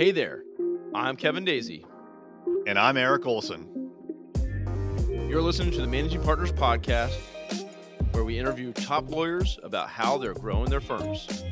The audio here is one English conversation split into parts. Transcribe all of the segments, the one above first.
Hey there, I'm Kevin Daisey. And I'm Eric Olson. You're listening to the Managing Partners Podcast, where we interview top lawyers about how they're growing their firms.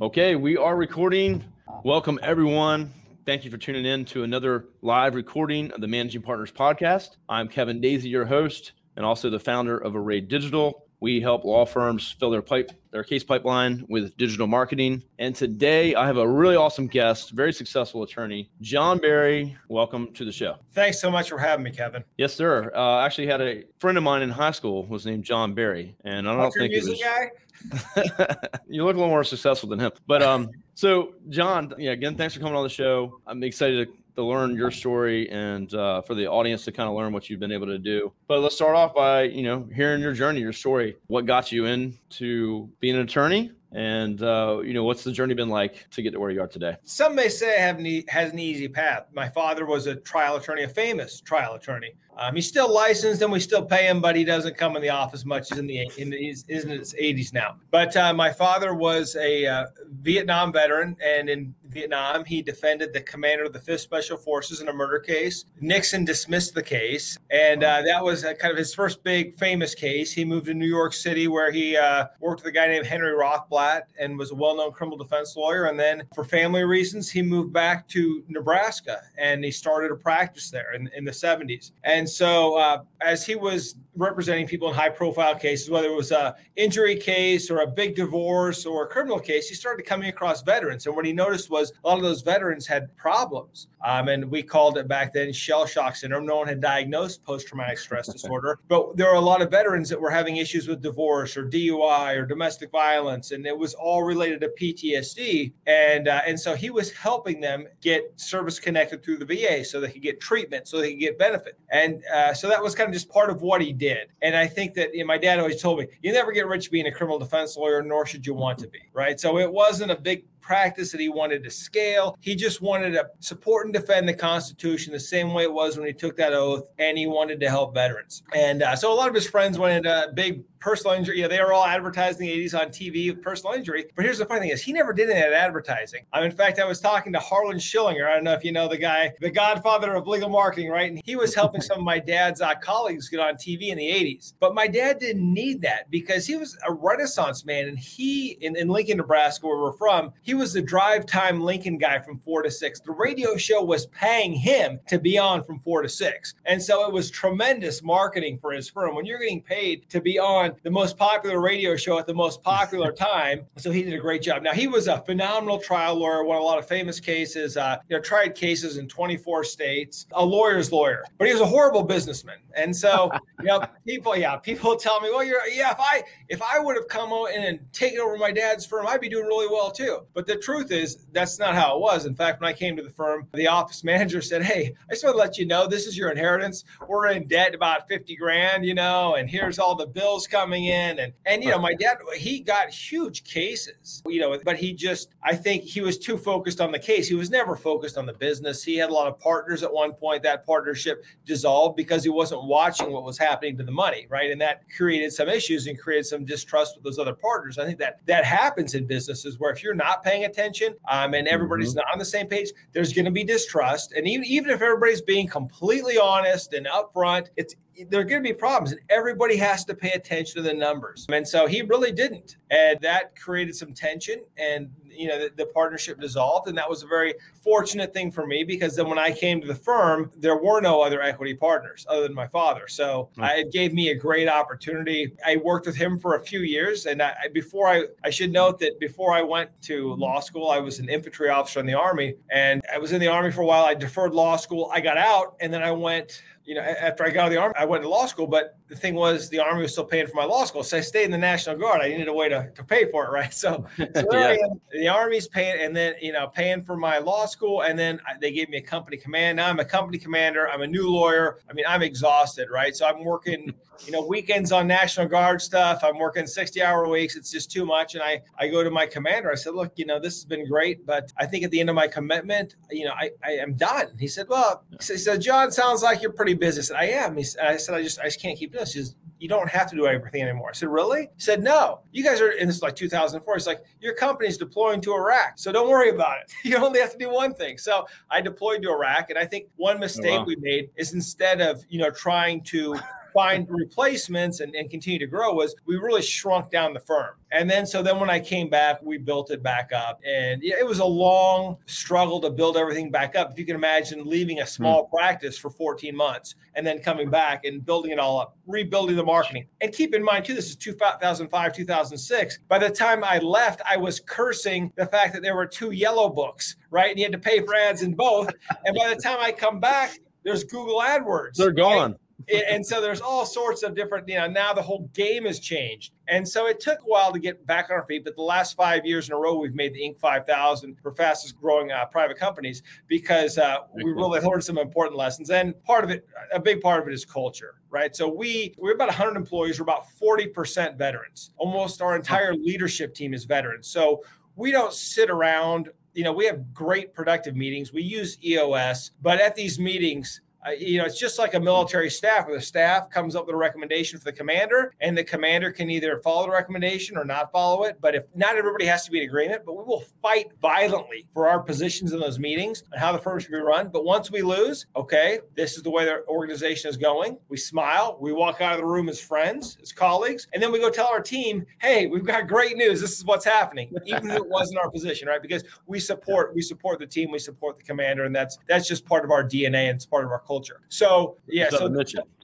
Okay, we are recording. Welcome, everyone. Thank you for tuning in to another live recording of the Managing Partners Podcast. I'm Kevin Daisey, your host, and also the founder of Array Digital. We help law firms fill their pipe their case pipeline with digital marketing. And today I have a really awesome guest, very successful attorney, John Berry. Welcome to the show. Thanks so much for having me, Kevin. Yes, sir. Uh, actually had a friend of mine in high school was named John Barry, and I don't think music was, guy. you look a little more successful than him. But um, so John, yeah, again, thanks for coming on the show. I'm excited to to learn your story and uh, for the audience to kind of learn what you've been able to do. But let's start off by you know hearing your journey, your story. What got you into being an attorney, and uh, you know what's the journey been like to get to where you are today? Some may say I have an e- has an easy path. My father was a trial attorney, a famous trial attorney. Um, he's still licensed and we still pay him, but he doesn't come in the office much. He's in the in he's in his 80s now. But uh, my father was a uh, Vietnam veteran, and in Vietnam, he defended the commander of the Fifth Special Forces in a murder case. Nixon dismissed the case, and uh, that was kind of his first big famous case. He moved to New York City, where he uh, worked with a guy named Henry Rothblatt and was a well-known criminal defense lawyer. And then, for family reasons, he moved back to Nebraska and he started a practice there in, in the 70s. And and so, uh, as he was representing people in high profile cases, whether it was a injury case or a big divorce or a criminal case, he started coming across veterans. And what he noticed was a lot of those veterans had problems. Um, and we called it back then shell shock syndrome. No one had diagnosed post traumatic stress disorder, but there were a lot of veterans that were having issues with divorce or DUI or domestic violence, and it was all related to PTSD. And uh, and so he was helping them get service connected through the VA so they could get treatment, so they could get benefit. And uh, so that was kind of just part of what he did. And I think that you know, my dad always told me, you never get rich being a criminal defense lawyer, nor should you want to be, right? So it wasn't a big practice that he wanted to scale. He just wanted to support and defend the Constitution the same way it was when he took that oath, and he wanted to help veterans. And uh, so a lot of his friends went into big personal injury. Know, they were all advertising the 80s on TV personal injury. But here's the funny thing is he never did any of that advertising. Um, in fact, I was talking to Harlan Schillinger. I don't know if you know the guy, the godfather of legal marketing, right? And he was helping some of my dad's uh, colleagues get on TV in the 80s. But my dad didn't need that because he was a renaissance man. And he, in, in Lincoln, Nebraska, where we're from, he was the drive time Lincoln guy from four to six. The radio show was paying him to be on from four to six. And so it was tremendous marketing for his firm. When you're getting paid to be on the most popular radio show at the most popular time. So he did a great job. Now he was a phenomenal trial lawyer, won a lot of famous cases, uh, you know, tried cases in 24 states, a lawyer's lawyer, but he was a horrible businessman. And so, you know, people, yeah, people tell me, well, you're, yeah, if I, if I would have come in and taken over my dad's firm, I'd be doing really well too. But the truth is that's not how it was. In fact, when I came to the firm, the office manager said, Hey, I just want to let you know, this is your inheritance. We're in debt about 50 grand, you know, and here's all the bills coming in. And, and, you know, my dad, he got huge cases, you know, but he just, I think he was too focused on the case. He was never focused on the business. He had a lot of partners at one point. That partnership dissolved because he wasn't watching what was happening to the money, right? And that created some issues and created some distrust with those other partners. I think that that happens in businesses where if you're not paying attention um, and everybody's mm-hmm. not on the same page, there's going to be distrust. And even, even if everybody's being completely honest and upfront, it's there are going to be problems and everybody has to pay attention to the numbers. And so he really didn't. And that created some tension and you know the, the, partnership dissolved and that was a very fortunate thing for me because then when I came to the firm there were no other equity partners other than my father. So mm-hmm. it gave me a great opportunity. I worked with him for a few years and I, before I I should note that before I went to law school I was an infantry officer in the army and I was in the army for a while. I deferred law school. I got out and then I went you know, after I got out of the army, I went to law school. But the thing was, the army was still paying for my law school, so I stayed in the National Guard. I needed a way to, to pay for it, right? So, so yeah. the army's paying, and then you know, paying for my law school, and then they gave me a company command. Now I'm a company commander. I'm a new lawyer. I mean, I'm exhausted, right? So I'm working, you know, weekends on National Guard stuff. I'm working 60 hour weeks. It's just too much. And I I go to my commander. I said, look, you know, this has been great, but I think at the end of my commitment, you know, I I am done. He said, well, he said, John, sounds like you're pretty busy. I said, I am. He said, I said, I just, I just can't keep doing He says, you don't have to do everything anymore. I said, really? He said, no. You guys are, and this is like 2004. It's like, your company's deploying to Iraq. So don't worry about it. You only have to do one thing. So I deployed to Iraq. And I think one mistake oh, wow. we made is instead of, you know, trying to find replacements and, and continue to grow was we really shrunk down the firm. And then, so then when I came back, we built it back up. And it was a long struggle to build everything back up. If you can imagine leaving a small hmm. practice for 14 months and then coming back and building it all up, rebuilding the marketing. And keep in mind, too, this is 2005, 2006. By the time I left, I was cursing the fact that there were two yellow books, right? And you had to pay for ads in both. And by the time I come back, there's Google AdWords. They're gone. Right? And so there's all sorts of different, you know, now the whole game has changed. And so it took a while to get back on our feet, but the last five years in a row, we've made the Inc. 5000 for fastest growing uh, private companies because uh, we really learned some important lessons. And part of it, a big part of it is culture, right? So we, we're about 100 employees, we're about 40% veterans. Almost our entire leadership team is veterans. So we don't sit around you know, we have great productive meetings. We use EOS, but at these meetings, uh, you know, it's just like a military staff where the staff comes up with a recommendation for the commander, and the commander can either follow the recommendation or not follow it. But if not everybody has to be in agreement, but we will fight violently for our positions in those meetings and how the firm should be run. But once we lose, okay, this is the way the organization is going. We smile, we walk out of the room as friends, as colleagues, and then we go tell our team, hey, we've got great news. This is what's happening, even if it wasn't our position, right? Because we support, we support the team, we support the commander, and that's that's just part of our DNA and it's part of our culture culture. So yeah, so,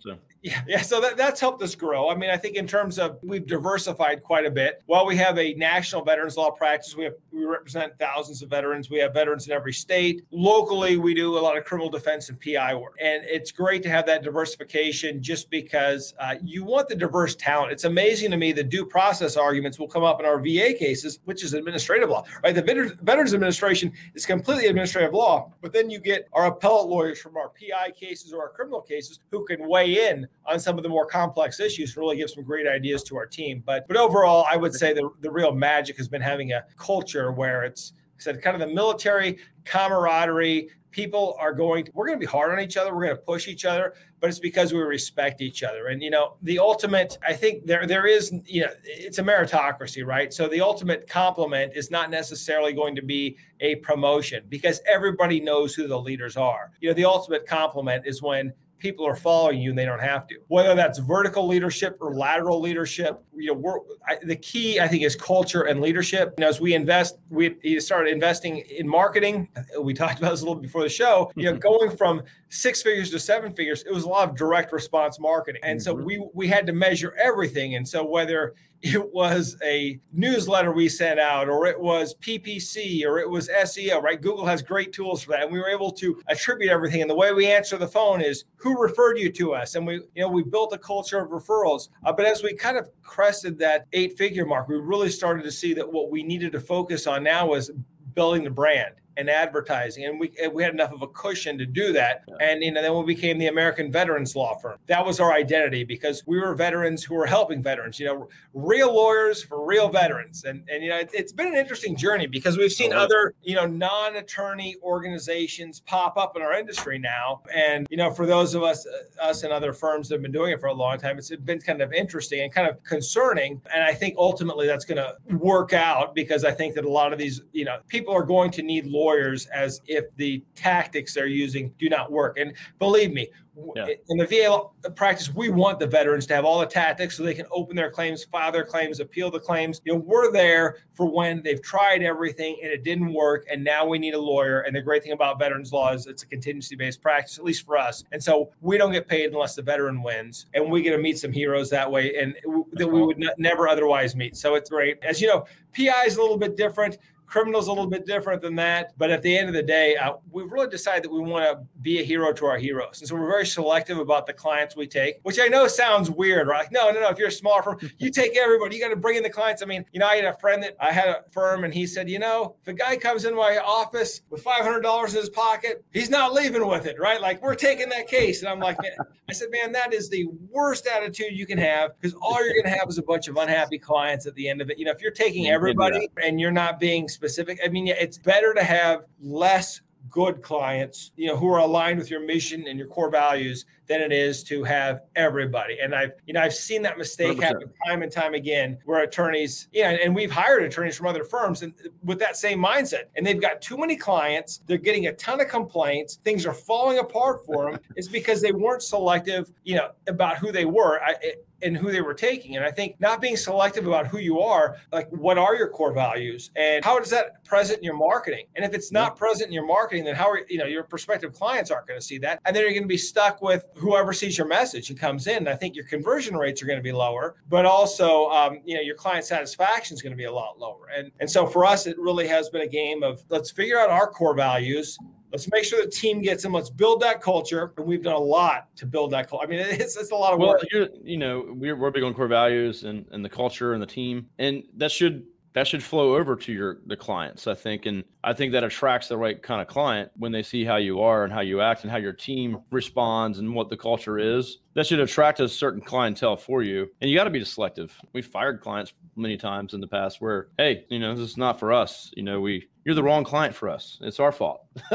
so yeah, yeah. So that, that's helped us grow. I mean, I think in terms of we've diversified quite a bit. While we have a national veterans law practice, we have we represent thousands of veterans. We have veterans in every state. Locally, we do a lot of criminal defense and PI work, and it's great to have that diversification. Just because uh, you want the diverse talent. It's amazing to me the due process arguments will come up in our VA cases, which is administrative law, right? The Veterans Administration is completely administrative law, but then you get our appellate lawyers from our PI cases or our criminal cases who can weigh in on some of the more complex issues to really give some great ideas to our team. But but overall, I would say the, the real magic has been having a culture where it's said kind of the military camaraderie. People are going, to, we're going to be hard on each other. We're going to push each other, but it's because we respect each other. And, you know, the ultimate, I think there, there is, you know, it's a meritocracy, right? So the ultimate compliment is not necessarily going to be a promotion because everybody knows who the leaders are. You know, the ultimate compliment is when people are following you and they don't have to. Whether that's vertical leadership or lateral leadership, you know, we're, I, the key I think is culture and leadership. And as we invest, we started investing in marketing. We talked about this a little before the show. You know, going from six figures to seven figures, it was a lot of direct response marketing, and so mm-hmm. we we had to measure everything. And so whether it was a newsletter we sent out, or it was PPC, or it was SEO, right? Google has great tools for that. And we were able to attribute everything. And the way we answer the phone is who referred you to us? And we, you know, we built a culture of referrals. Uh, but as we kind of crested that eight figure mark, we really started to see that what we needed to focus on now was building the brand and advertising, and we we had enough of a cushion to do that. And you know, then we became the American Veterans Law Firm. That was our identity because we were veterans who were helping veterans. You know, real lawyers for real veterans. And and you know, it, has been an interesting journey because we've seen other you know non-attorney organizations pop up in our industry now. And you know, for those of us uh, us and other firms that have been doing it for a long time, it's been kind of interesting and kind of concerning. And I think ultimately that's going to work out because I think that a lot of these you know people are going to need lawyers lawyers as if the tactics they're using do not work. And believe me, yeah. in the VA practice, we want the veterans to have all the tactics so they can open their claims, file their claims, appeal the claims. You know, we're there for when they've tried everything and it didn't work, and now we need a lawyer. And the great thing about veterans law is it's a contingency-based practice, at least for us. And so we don't get paid unless the veteran wins, and we get to meet some heroes that way, and that we would never otherwise meet. So it's great. As you know, PI is a little bit different. Criminal's a little bit different than that. But at the end of the day, uh, we've really decided that we want to be a hero to our heroes. And so we're very selective about the clients we take, which I know sounds weird, right? Like, no, no, no. If you're a small firm, you take everybody. You got to bring in the clients. I mean, you know, I had a friend that I had a firm and he said, you know, if a guy comes in my office with $500 in his pocket, he's not leaving with it, right? Like we're taking that case. And I'm like, man, I said, man, that is the worst attitude you can have because all you're going to have is a bunch of unhappy clients at the end of it. You know, if you're taking everybody and you're not being specific. I mean, it's better to have less good clients, you know, who are aligned with your mission and your core values than it is to have everybody. And I've, you know, I've seen that mistake 100%. happen time and time again where attorneys, yeah, and we've hired attorneys from other firms and with that same mindset. And they've got too many clients, they're getting a ton of complaints, things are falling apart for them. it's because they weren't selective, you know, about who they were. I, it, and who they were taking. And I think not being selective about who you are, like what are your core values and how is that present in your marketing? And if it's not present in your marketing, then how are you know your prospective clients aren't going to see that, and then you're going to be stuck with whoever sees your message and comes in. And I think your conversion rates are going to be lower, but also um, you know your client satisfaction is going to be a lot lower. And and so for us, it really has been a game of let's figure out our core values Let's make sure the team gets them. Let's build that culture. And we've done a lot to build that culture. I mean, it's, it's a lot of well, work. you know, we're, we're big on core values and, and the culture and the team. And that should that should flow over to your the clients i think and i think that attracts the right kind of client when they see how you are and how you act and how your team responds and what the culture is that should attract a certain clientele for you. And you got to be selective. We fired clients many times in the past where, hey, you know, this is not for us. You know, we you're the wrong client for us. It's our fault.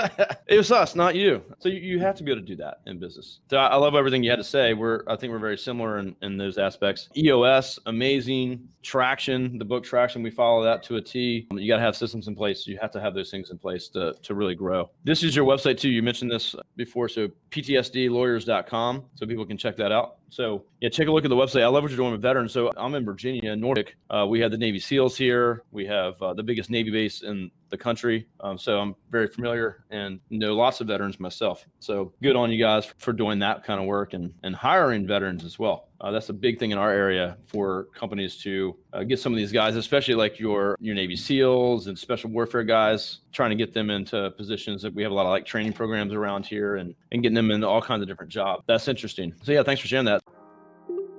it was us, not you. So you, you have to be able to do that in business. So I, love everything you had to say. We're I think we're very similar in, in those aspects. EOS, amazing. Traction, the book Traction, we follow that to a T. You got to have systems in place. You have to have those things in place to, to really grow. This is your website too. You mentioned this before. So ptsdlawyers.com. So people can check that out. So yeah, take a look at the website. I love what you're doing with veterans. So I'm in Virginia, Norfolk. Uh, we have the Navy SEALs here. We have uh, the biggest Navy base in the country. Um, so I'm very familiar and know lots of veterans myself. So good on you guys for doing that kind of work and, and hiring veterans as well. Uh, that's a big thing in our area for companies to uh, get some of these guys, especially like your your Navy SEALs and special warfare guys, trying to get them into positions that we have a lot of like training programs around here and and getting them into all kinds of different jobs. That's interesting. So yeah, thanks for sharing that.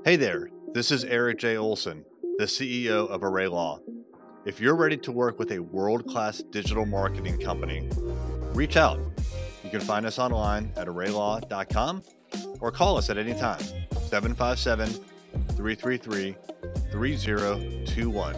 Hey there, this is Eric J. Olson, the CEO of Array Law. If you're ready to work with a world class digital marketing company, reach out. You can find us online at arraylaw.com or call us at any time 757 333 3021.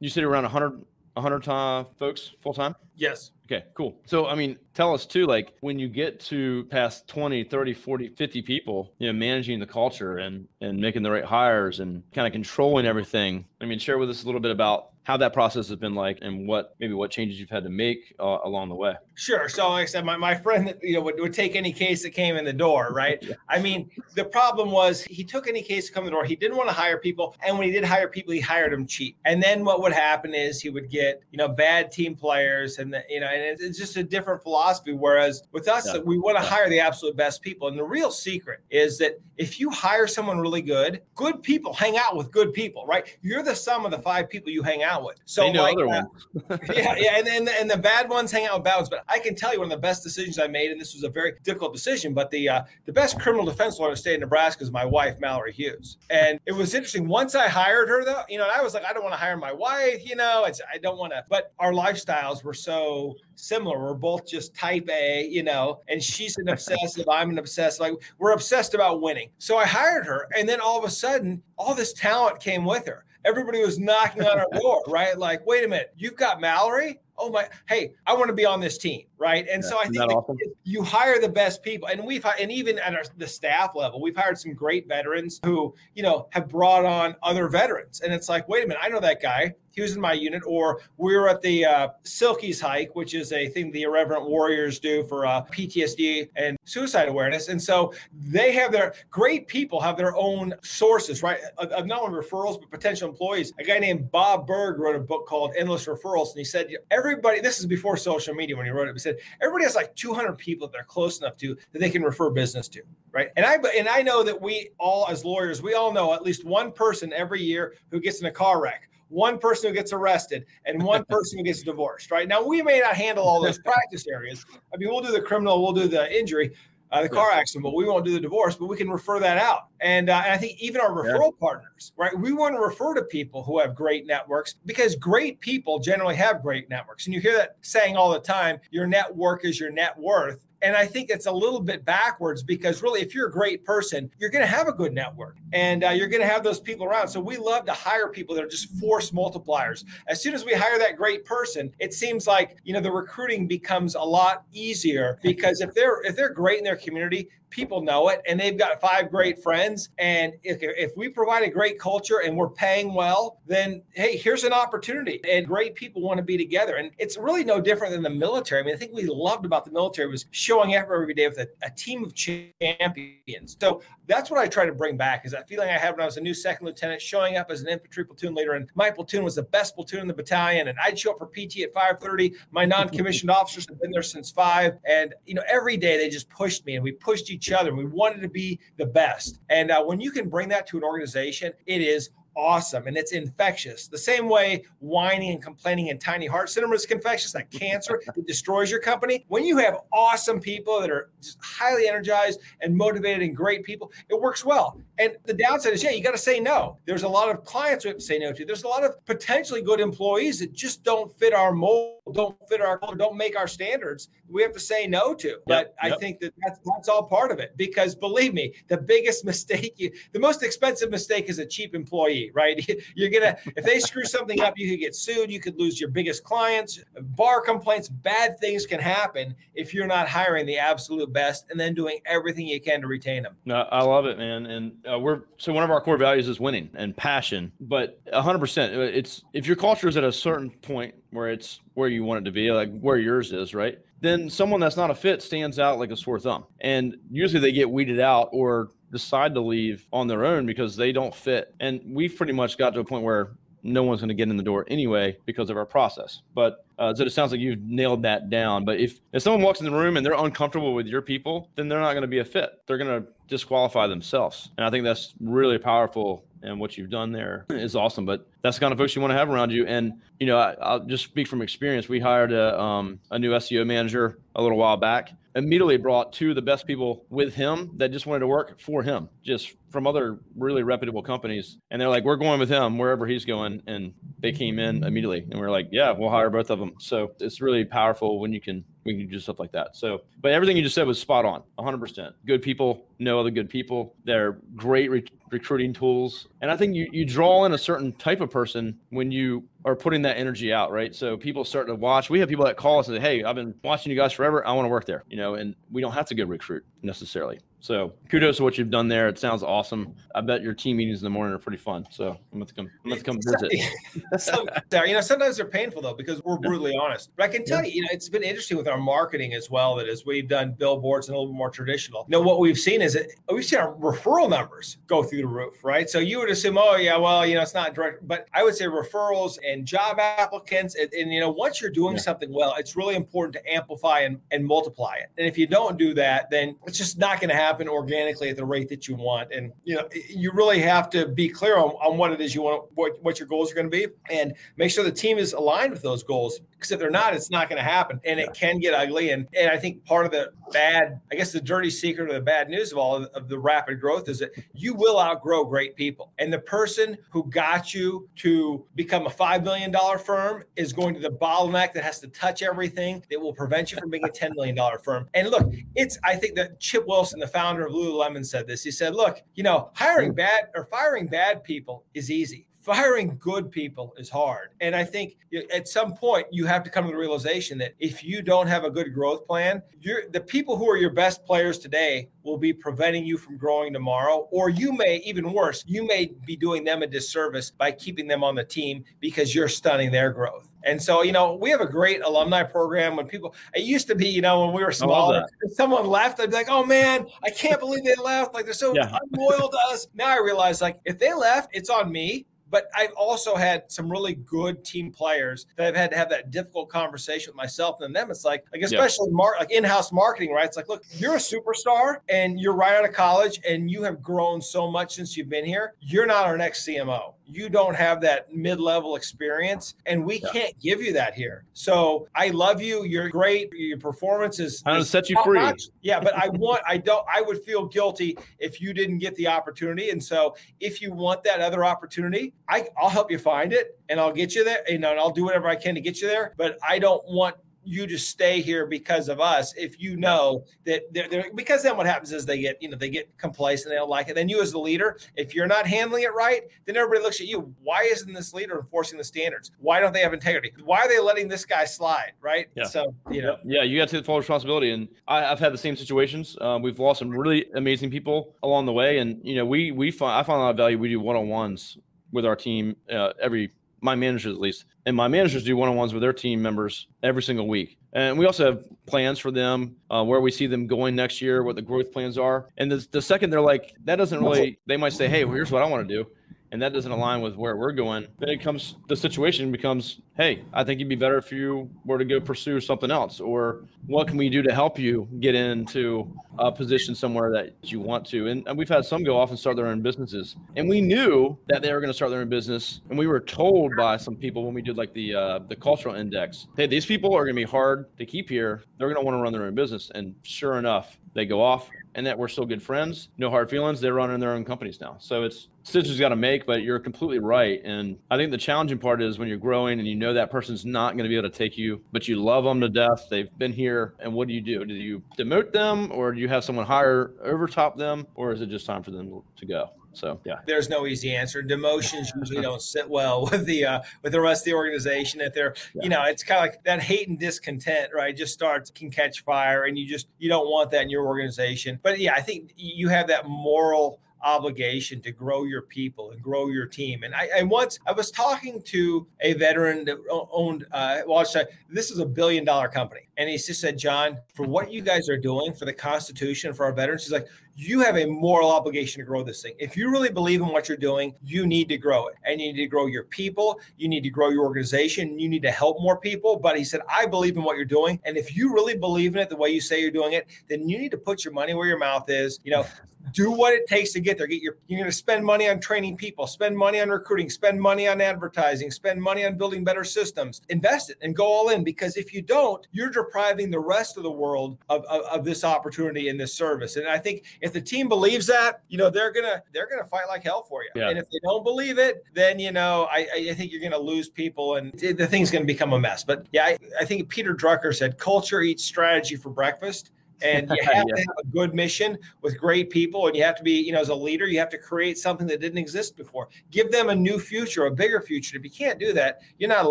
You said around 100, 100 uh, folks full time? Yes. Okay, cool. So, I mean, tell us too, like when you get to past 20, 30, 40, 50 people, you know, managing the culture and, and making the right hires and kind of controlling everything. I mean, share with us a little bit about how that process has been like and what maybe what changes you've had to make uh, along the way. Sure. So like I said, my, my friend you know would, would take any case that came in the door, right? yeah. I mean, the problem was he took any case to come in the door. He didn't want to hire people. And when he did hire people, he hired them cheap. And then what would happen is he would get, you know, bad team players and the, you know, and it's just a different philosophy. Whereas with us, yeah. we want to hire the absolute best people. And the real secret is that if you hire someone really good, good people hang out with good people, right? You're the sum of the five people you hang out with. So like, other uh, ones. yeah, yeah, and, and and the bad ones hang out with bad ones. But I can tell you one of the best decisions I made, and this was a very difficult decision. But the uh, the best criminal defense lawyer in the state of Nebraska is my wife, Mallory Hughes. And it was interesting. Once I hired her, though, you know, I was like, I don't want to hire my wife. You know, it's I don't want to. But our lifestyles were so similar. We're both just type A, you know, and she's an obsessive. I'm an obsessive. Like we're obsessed about winning. So I hired her, and then all of a sudden, all this talent came with her everybody was knocking on our door, right? Like, wait a minute, you've got Mallory? Oh my, hey, I want to be on this team, right? And yeah, so I think awesome? you hire the best people, and we've and even at our, the staff level, we've hired some great veterans who you know have brought on other veterans, and it's like, wait a minute, I know that guy he was in my unit, or we were at the uh, Silkies hike, which is a thing the Irreverent Warriors do for uh, PTSD and suicide awareness. And so they have their great people have their own sources, right? Of, of not only referrals, but potential employees. A guy named Bob Burg wrote a book called Endless Referrals. And he said, everybody, this is before social media when he wrote it, he said, everybody has like 200 people that they're close enough to that they can refer business to, right? And I, and I know that we all, as lawyers, we all know at least one person every year who gets in a car wreck one person who gets arrested and one person who gets divorced, right? Now, we may not handle all those practice areas. I mean, we'll do the criminal, we'll do the injury, uh, the car accident, but we won't do the divorce, but we can refer that out. And, uh, and I think even our referral yeah. partners, right? We want to refer to people who have great networks because great people generally have great networks. And you hear that saying all the time your network is your net worth. And I think it's a little bit backwards because really, if you're a great person, you're going to have a good network and uh, you're going to have those people around. So we love to hire people that are just force multipliers. As soon as we hire that great person, it seems like, you know, the recruiting becomes a lot easier because if they're if they're great in their community, people know it and they've got five great friends and if, if we provide a great culture and we're paying well then hey here's an opportunity and great people want to be together and it's really no different than the military. I mean i think we loved about the military was showing up every day with a, a team of champions. So that's what i try to bring back is that feeling i had when i was a new second lieutenant showing up as an infantry platoon leader and my platoon was the best platoon in the battalion and i'd show up for pt at 5.30 my non-commissioned officers have been there since 5 and you know every day they just pushed me and we pushed each each other. We wanted to be the best. And uh, when you can bring that to an organization, it is awesome and it's infectious. The same way whining and complaining and tiny heart syndrome is infectious, like cancer, it destroys your company. When you have awesome people that are just highly energized and motivated and great people, it works well. And the downside is, yeah, you got to say no. There's a lot of clients we have to say no to. There's a lot of potentially good employees that just don't fit our mold, don't fit our culture, don't make our standards. We have to say no to. But yep. I think that that's, that's all part of it because believe me, the biggest mistake, you, the most expensive mistake is a cheap employee right? You're gonna if they screw something up, you could get sued. You could lose your biggest clients. Bar complaints, bad things can happen if you're not hiring the absolute best and then doing everything you can to retain them. No, I love it, man. And uh, we're so one of our core values is winning and passion. But 100, percent it's if your culture is at a certain point where it's where you want it to be, like where yours is, right? Then someone that's not a fit stands out like a sore thumb. And usually they get weeded out or decide to leave on their own because they don't fit. And we've pretty much got to a point where no one's going to get in the door anyway because of our process. But uh, so it sounds like you've nailed that down. But if if someone walks in the room and they're uncomfortable with your people, then they're not going to be a fit. They're going to disqualify themselves. And I think that's really powerful. And what you've done there is awesome. But that's the kind of folks you want to have around you. And you know, I, will just speak from experience. We hired a um, a new SEO manager a little while back. Immediately brought two of the best people with him that just wanted to work for him, just from other really reputable companies. And they're like, "We're going with him wherever he's going." And they came in immediately, and we we're like, "Yeah, we'll hire both of them." So it's really powerful when you can we can do stuff like that. So, but everything you just said was spot on, 100%. Good people know other good people. They're great re- recruiting tools. And I think you, you draw in a certain type of person when you are putting that energy out, right? So people start to watch. We have people that call us and say, Hey, I've been watching you guys forever. I want to work there, you know, and we don't have to go recruit necessarily. So kudos to what you've done there. It sounds awesome. I bet your team meetings in the morning are pretty fun. So I'm going to come, I'm going to come visit. you know, sometimes they're painful though, because we're brutally honest, but I can tell yeah. you, you know, it's been interesting with our marketing as well, that as we've done billboards and a little bit more traditional, you know, what we've seen is that we've seen our referral numbers go through the roof, right? So you would assume, oh yeah, well, you know, it's not direct, but I would say referrals and job applicants. And, and you know, once you're doing yeah. something well, it's really important to amplify and, and multiply it. And if you don't do that, then it's just not going to happen happen organically at the rate that you want. And you know, you really have to be clear on, on what it is you want, what, what your goals are going to be, and make sure the team is aligned with those goals. Because if they're not, it's not going to happen, and it can get ugly. And and I think part of the bad, I guess, the dirty secret or the bad news of all of, of the rapid growth is that you will outgrow great people, and the person who got you to become a five million dollar firm is going to the bottleneck that has to touch everything that will prevent you from being a ten million dollar firm. And look, it's I think that Chip Wilson, the founder founder of Lululemon said this. He said, "Look, you know, hiring bad or firing bad people is easy firing good people is hard. And I think at some point you have to come to the realization that if you don't have a good growth plan, you're the people who are your best players today will be preventing you from growing tomorrow. Or you may, even worse, you may be doing them a disservice by keeping them on the team because you're stunning their growth. And so, you know, we have a great alumni program when people, it used to be, you know, when we were smaller, if someone left, I'd be like, oh man, I can't believe they left. Like they're so yeah. unloyal to us. Now I realize, like, if they left, it's on me but I've also had some really good team players that I've had to have that difficult conversation with myself and them. It's like, like especially yeah. mar- like in-house marketing, right? It's like, look, you're a superstar and you're right out of college and you have grown so much since you've been here. You're not our next CMO you don't have that mid-level experience and we yeah. can't give you that here. So i love you. You're great. Your performance is i'm set you free. yeah but i want i don't i would feel guilty if you didn't get the opportunity. And so if you want that other opportunity I, i'll help you find it and i'll get you there you know and i'll do whatever i can to get you there. But i don't want you just stay here because of us if you know that they're, they're, because then what happens is they get you know they get complacent they don't like it. Then you as the leader if you're not handling it right then everybody looks at you. Why isn't this leader enforcing the standards? Why don't they have integrity? Why are they letting this guy slide right? Yeah. so you know. Yeah you got to take full responsibility and I, have had the same situations. Um, we've lost some really amazing people along the way and you know we we find i find a lot of value. We do one-on-ones with our team uh, every my managers at least, and my managers do one-on-ones with their team members every single week. And we also have plans for them, uh, where we see them going next year, what the growth plans are. And the, the second they're like, that doesn't really, they might say, hey, well, here's what I want to do and that doesn't align with where we're going, then it comes the situation becomes, hey, I think it'd be better if you were to go pursue something else, or what can we do to help you get into a position somewhere that you want to? And, and we've had some go off and start their own businesses, and we knew that they were going to start their own business, and we were told by some people when we did like the uh, the cultural index, hey, these people are going to be hard to keep here. They're going to want to run their own business, and sure enough, they go off and that we're still good friends. No hard feelings. They're running their own companies now. So it's decisions got to make, but you're completely right. And I think the challenging part is when you're growing and you know that person's not going to be able to take you, but you love them to death. They've been here. And what do you do? Do you demote them or do you have someone higher over top them or is it just time for them to go? So yeah, there's no easy answer. Demotions usually don't sit well with the uh, with the rest of the organization. If they're yeah. you know, it's kind of like that hate and discontent, right? Just starts can catch fire, and you just you don't want that in your organization. But yeah, I think you have that moral obligation to grow your people and grow your team. And I, I once I was talking to a veteran that owned uh, well, said, this is a billion dollar company, and he just said, John, for what you guys are doing for the Constitution for our veterans, he's like, you have a moral obligation to grow this thing. If you really believe in what you're doing, you need to grow it. And you need to grow your people, you need to grow your organization, you need to help more people. But he said, I believe in what you're doing. And if you really believe in it the way you say you're doing it, then you need to put your money where your mouth is. You know, do what it takes to get there. Get your you're going to spend money on training people, spend money on recruiting, spend money on advertising, spend money on building better systems. Invest it and go all in because if you don't, you're depriving the rest of the world of, of, of this opportunity and this service. And I think if the team believes that, you know, they're gonna they're gonna fight like hell for you. Yeah. And if they don't believe it, then you know, I, I think you're gonna lose people and the thing's gonna become a mess. But yeah, I, I think Peter Drucker said culture eats strategy for breakfast and you have yeah. to have a good mission with great people and you have to be you know as a leader you have to create something that didn't exist before. Give them a new future a bigger future. If you can't do that you're not a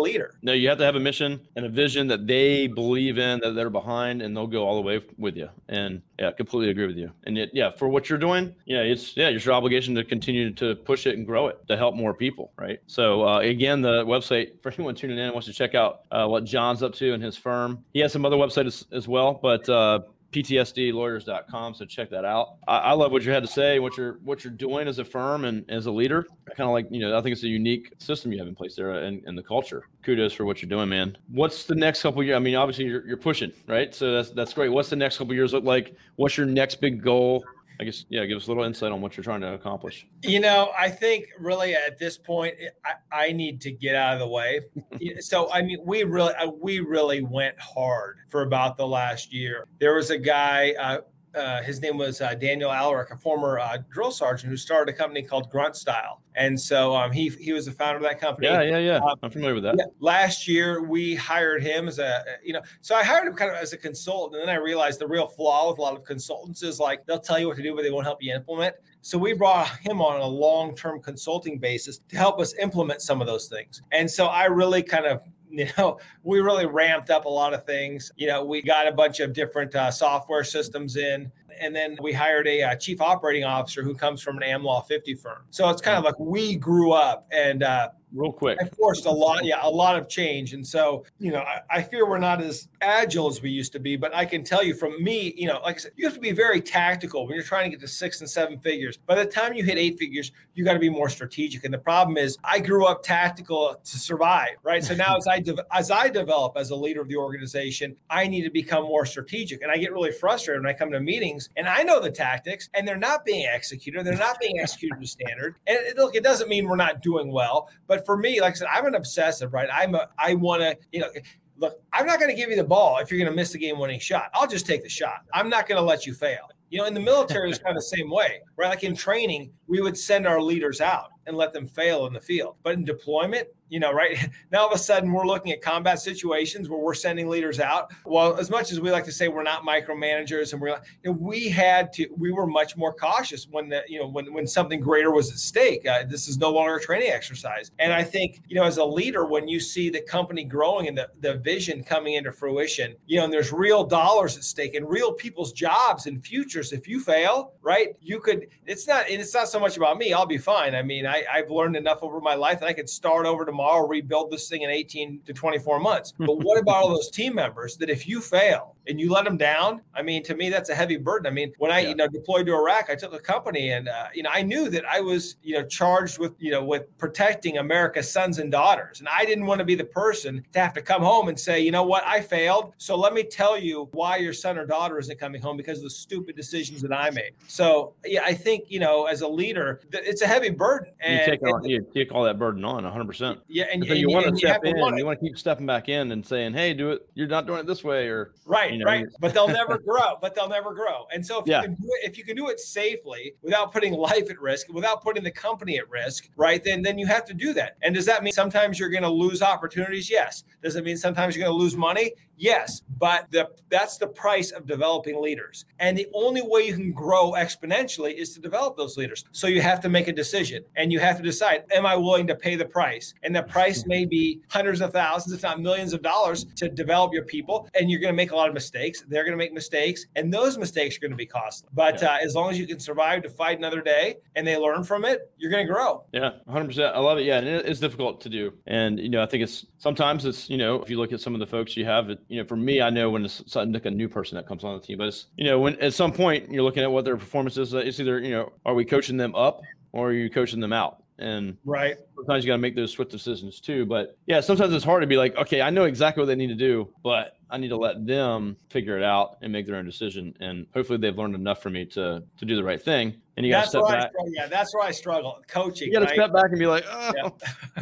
leader. No you have to have a mission and a vision that they believe in that they're behind and they'll go all the way with you. And yeah completely agree with you. And it, yeah for what you're doing yeah it's yeah it's your obligation to continue to push it and grow it to help more people right? So uh, again the website for anyone tuning in wants to check out uh, what john's up to and his firm he has some other websites as, as well but uh, ptsdlawyers.com. So check that out. I, I, love what you had to say, what you're what you're doing as a firm and as a leader. Kind of like you know, I think it's a unique system you have in place there and, and the culture. Kudos for what you're doing, man. What's the next couple years? I mean, obviously you're, you're pushing, right? So that's that's great. What's the next couple years look like? What's your next big goal? I guess, yeah, give us a little insight on what you're trying to accomplish. You know, I think really at this point, I, I need to get out of the way. so, I mean, we really, uh, we really went hard for about the last year. There was a guy, uh, uh, his name was uh, Daniel Alarik, a former uh, drill sergeant who started a company called Grunt Style. And so um, he he was the founder of that company. Yeah, yeah, yeah. Um, I'm familiar with that. Yeah. Last year we hired him as a you know, so I hired him kind of as a consultant, and then I realized the real flaw with a lot of consultants is like they'll tell you what to do, but they won't help you implement. So we brought him on a long-term consulting basis to help us implement some of those things. And so I really kind of you know, we really ramped up a lot of things. You know, we got a bunch of different uh, software systems in, and then we hired a, a, uh, chief operating officer who comes from an AmLaw 50 firm. So it's kind of like we grew up and uh, real quick. I forced a lot, yeah, a lot of change. And so, you know, I, I, fear we're not as agile as we used to be, but I can tell you from me, you know, like I said, you have to be very tactical when you're trying to get to six and seven figures. By the time you hit eight figures, you got to be more strategic. And the problem is I grew up tactical to survive, right? So now as I, de- as I develop as a leader of the organization, I need to become more strategic. And I get really frustrated when I come to meetings and I know the tactics and they're not being executed. They're not being executed to standard. And it, look, it doesn't mean we're not doing well, but for me, like I said, I'm an obsessive, right? I'm a, I want to, you know, look, I'm not going to give you the ball if you're going to miss the game winning shot. I'll just take the shot. I'm not going to let you fail. You know, in the military, it's kind of the same way, right? Like in training, we would send our leaders out and let them fail in the field. But in deployment, you know, right now all of a sudden we're looking at combat situations where we're sending leaders out. Well, as much as we like to say we're not micromanagers and we're, you know, we had to, we were much more cautious when the, you know, when when something greater was at stake. Uh, this is no longer a training exercise. And I think, you know, as a leader, when you see the company growing and the, the vision coming into fruition, you know, and there's real dollars at stake and real people's jobs and futures. If you fail, right, you could. It's not, it's not so much about me. I'll be fine. I mean, I, I've learned enough over my life that I could start over tomorrow tomorrow, rebuild this thing in 18 to 24 months. But what about all those team members that if you fail and you let them down, I mean, to me, that's a heavy burden. I mean, when I, yeah. you know, deployed to Iraq, I took a company and, uh, you know, I knew that I was, you know, charged with, you know, with protecting America's sons and daughters. And I didn't want to be the person to have to come home and say, you know what, I failed. So let me tell you why your son or daughter isn't coming home because of the stupid decisions that I made. So, yeah, I think, you know, as a leader, it's a heavy burden. And, you take, all, you take all that burden on 100%. Yeah. And, and you, want to step in, you want to keep stepping back in and saying, hey, do it. You're not doing it this way or right you know, right. but they'll never grow but they'll never grow. And so if yeah. you can do it if you can do it safely without putting life at risk without putting the company at risk right then then you have to do that. And does that mean sometimes you're going to lose opportunities? Yes. Does it mean sometimes you're going to lose money Yes, but the, that's the price of developing leaders. And the only way you can grow exponentially is to develop those leaders. So you have to make a decision and you have to decide, am I willing to pay the price? And the price may be hundreds of thousands, if not millions of dollars to develop your people. And you're going to make a lot of mistakes. They're going to make mistakes. And those mistakes are going to be costly. But yeah. uh, as long as you can survive to fight another day and they learn from it, you're going to grow. Yeah, 100%. I love it. Yeah. And it's difficult to do. And, you know, I think it's sometimes it's, you know, if you look at some of the folks you have, it, you know, for me, I know when it's like a new person that comes on the team, but it's, you know, when at some point you're looking at what their performance is, it's either, you know, are we coaching them up or are you coaching them out? And right. Sometimes you got to make those swift decisions too. But yeah, sometimes it's hard to be like, okay, I know exactly what they need to do, but I need to let them figure it out and make their own decision. And hopefully they've learned enough from me to to do the right thing. And you got to step back. yeah, that's where I struggle. Coaching. You got to right? step back and be like, oh, yeah.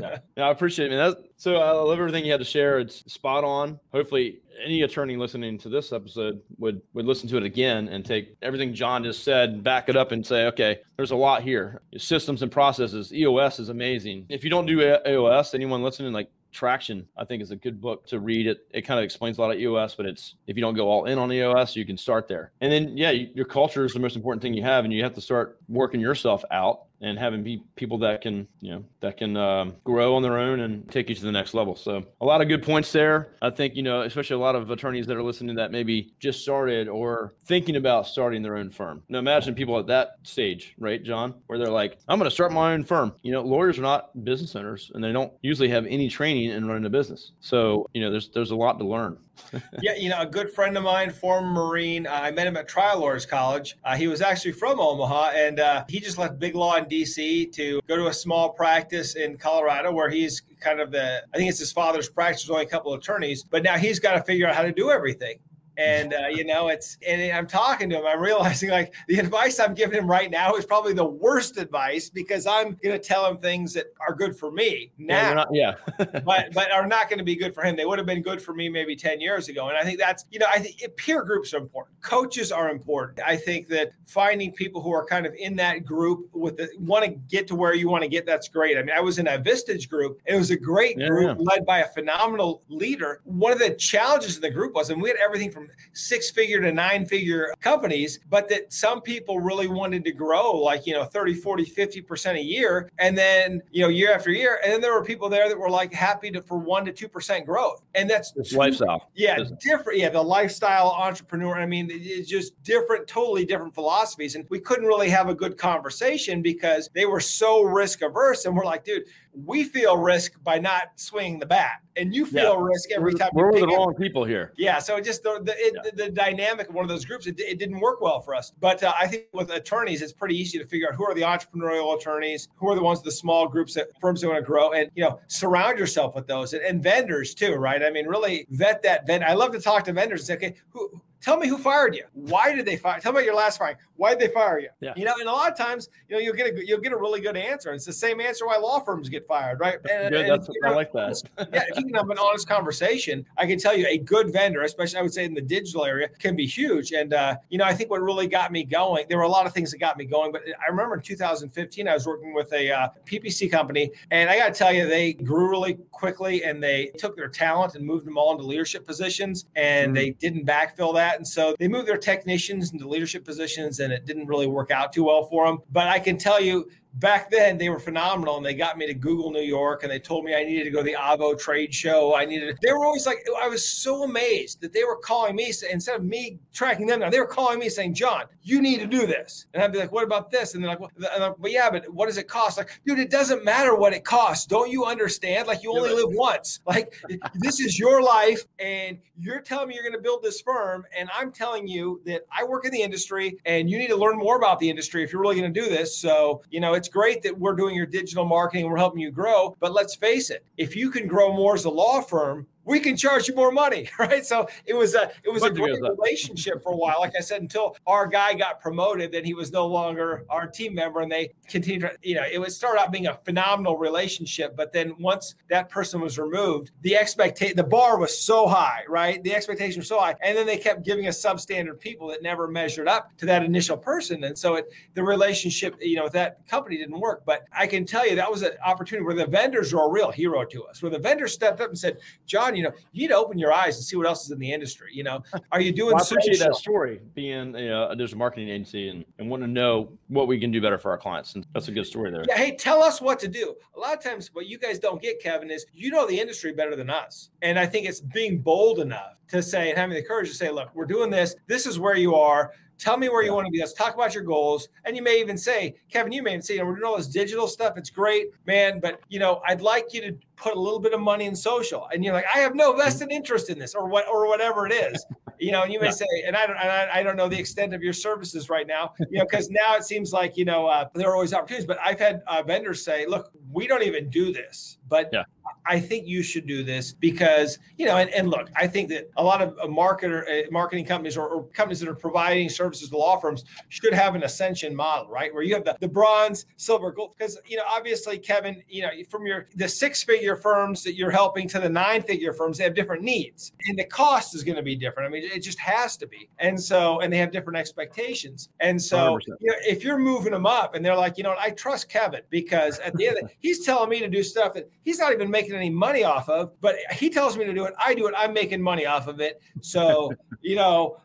yeah. yeah I appreciate it. Man. That's, so I love everything you had to share. It's spot on. Hopefully, any attorney listening to this episode would would listen to it again and take everything John just said, back it up, and say, okay, there's a lot here. Systems and processes. EOS is amazing. If you don't do EOS, anyone listening, like Traction, I think, is a good book to read. It it kind of explains a lot of EOS, but it's if you don't go all in on EOS, you can start there. And then, yeah, your culture is the most important thing you have, and you have to start working yourself out and having be people that can you know that can um, grow on their own and take you to the next level. So a lot of good points there. I think you know especially a lot of attorneys that are listening that maybe just started or thinking about starting their own firm. Now imagine people at that stage right john where they're like i'm going to start my own firm. You know lawyers are not business owners and they don't usually have any training in running a business. So you know there's there's a lot to learn. Yeah, you know, a good friend of mine, former Marine, uh, I met him at Trial Lawyers College. Uh, he was actually from Omaha, and uh, he just left big law in D.C. to go to a small practice in Colorado, where he's kind of the, I think it's his father's practice, only a couple of attorneys, but now he's got to figure out how to do everything and uh, you know it's and i'm talking to him i'm realizing like the advice i'm giving him right now is probably the worst advice because i'm going to tell him things that are good for me now not, yeah, but but are not going to be good for him. They would have been good for me maybe 10 years ago and i think that's you know i think peer groups are important. Coaches are important. I think that finding people who are kind of in that group with the want to get to where you want to get that's great. I mean i was in a vistage group it was a great yeah, group led by a phenomenal leader. One of the challenges in the group was and we had everything from six figure to nine figure companies, but that some people really wanted to grow like, you know, 30, 40, 50% a year. And then, you know, year after year. And then there were people there that were like happy to for one to 2% growth. And that's lifestyle. Yeah. Different. Yeah. The lifestyle entrepreneur. I mean, it's just different, totally different philosophies. And we couldn't really have a good conversation because they were so risk averse. And we're like, dude, we feel risk by not swinging the bat, and you feel yeah. risk every time. We're the wrong people here. Yeah, so just the the, it, yeah. the, the dynamic of one of those groups, it, it didn't work well for us. But uh, I think with attorneys, it's pretty easy to figure out who are the entrepreneurial attorneys, who are the ones the small groups that firms that want to grow, and you know, surround yourself with those, and, and vendors too, right? I mean, really vet that vendor. I love to talk to vendors and say, okay, who tell me who fired you. Why did they fire? Tell me about your last firing. Why did they fire you? Yeah. You know, and a lot of times, you know, you'll get a you'll get a really good answer. It's the same answer why law firms get fired, right? And, good, and, I like that. yeah, if you can have an honest conversation, I can tell you a good vendor, especially I would say in the digital area, can be huge. And uh, you know, I think what really got me going, there were a lot of things that got me going, but I remember in 2015, I was working with a uh, PPC company, and I got to tell you, they grew really quickly, and they took their talent and moved them all into leadership positions, and mm-hmm. they didn't backfill that, and so they moved their technicians into leadership positions, and it didn't really work out too well for them. But I can tell you, back then they were phenomenal and they got me to Google New York and they told me I needed to go to the Avvo trade show. I needed, they were always like, I was so amazed that they were calling me instead of me tracking them down, they were calling me saying, John, you need to do this. And I'd be like, what about this? And they're like, well, like, but yeah, but what does it cost? Like, dude, it doesn't matter what it costs. Don't you understand? Like, you only live once. Like, this is your life. And you're telling me you're going to build this firm. And I'm telling you that I work in the industry and you need to learn more about the industry if you're really going to do this. So, you know, it's great that we're doing your digital marketing, we're helping you grow. But let's face it, if you can grow more as a law firm, we can charge you more money, right? So it was a it was a great relationship for a while. Like I said, until our guy got promoted, then he was no longer our team member, and they continued. You know, it would start out being a phenomenal relationship, but then once that person was removed, the expectation, the bar was so high, right? The expectation was so high, and then they kept giving us substandard people that never measured up to that initial person, and so it the relationship, you know, with that company didn't work. But I can tell you that was an opportunity where the vendors were a real hero to us, where the vendors stepped up and said, "John." You know, you need to open your eyes and see what else is in the industry. You know, are you doing? well, I appreciate that story, being you know, a digital marketing agency and, and wanting to know what we can do better for our clients. And that's a good story there. Yeah. Hey, tell us what to do. A lot of times, what you guys don't get, Kevin, is you know the industry better than us. And I think it's being bold enough to say and having the courage to say, look, we're doing this. This is where you are. Tell me where you want to be. Let's talk about your goals. And you may even say, Kevin, you may even say, we're doing all this digital stuff. It's great, man. But you know, I'd like you to put a little bit of money in social. And you're like, I have no vested interest in this, or what, or whatever it is. You know, and you may yeah. say, and I don't, I, I, don't know the extent of your services right now. You know, because now it seems like you know uh, there are always opportunities. But I've had uh, vendors say, look, we don't even do this, but yeah. I think you should do this because you know, and, and look, I think that a lot of marketer uh, marketing companies or, or, companies that are providing services to law firms should have an ascension model, right? Where you have the, the bronze, silver, gold, because you know, obviously, Kevin, you know, from your the six figure firms that you're helping to the nine figure firms, they have different needs, and the cost is going to be different. I mean, it just has to be, and so, and they have different expectations, and so, you know, if you're moving them up, and they're like, you know, I trust Kevin because at the end, of the, he's telling me to do stuff that he's not even making any money off of, but he tells me to do it. I do it. I'm making money off of it. So, you know,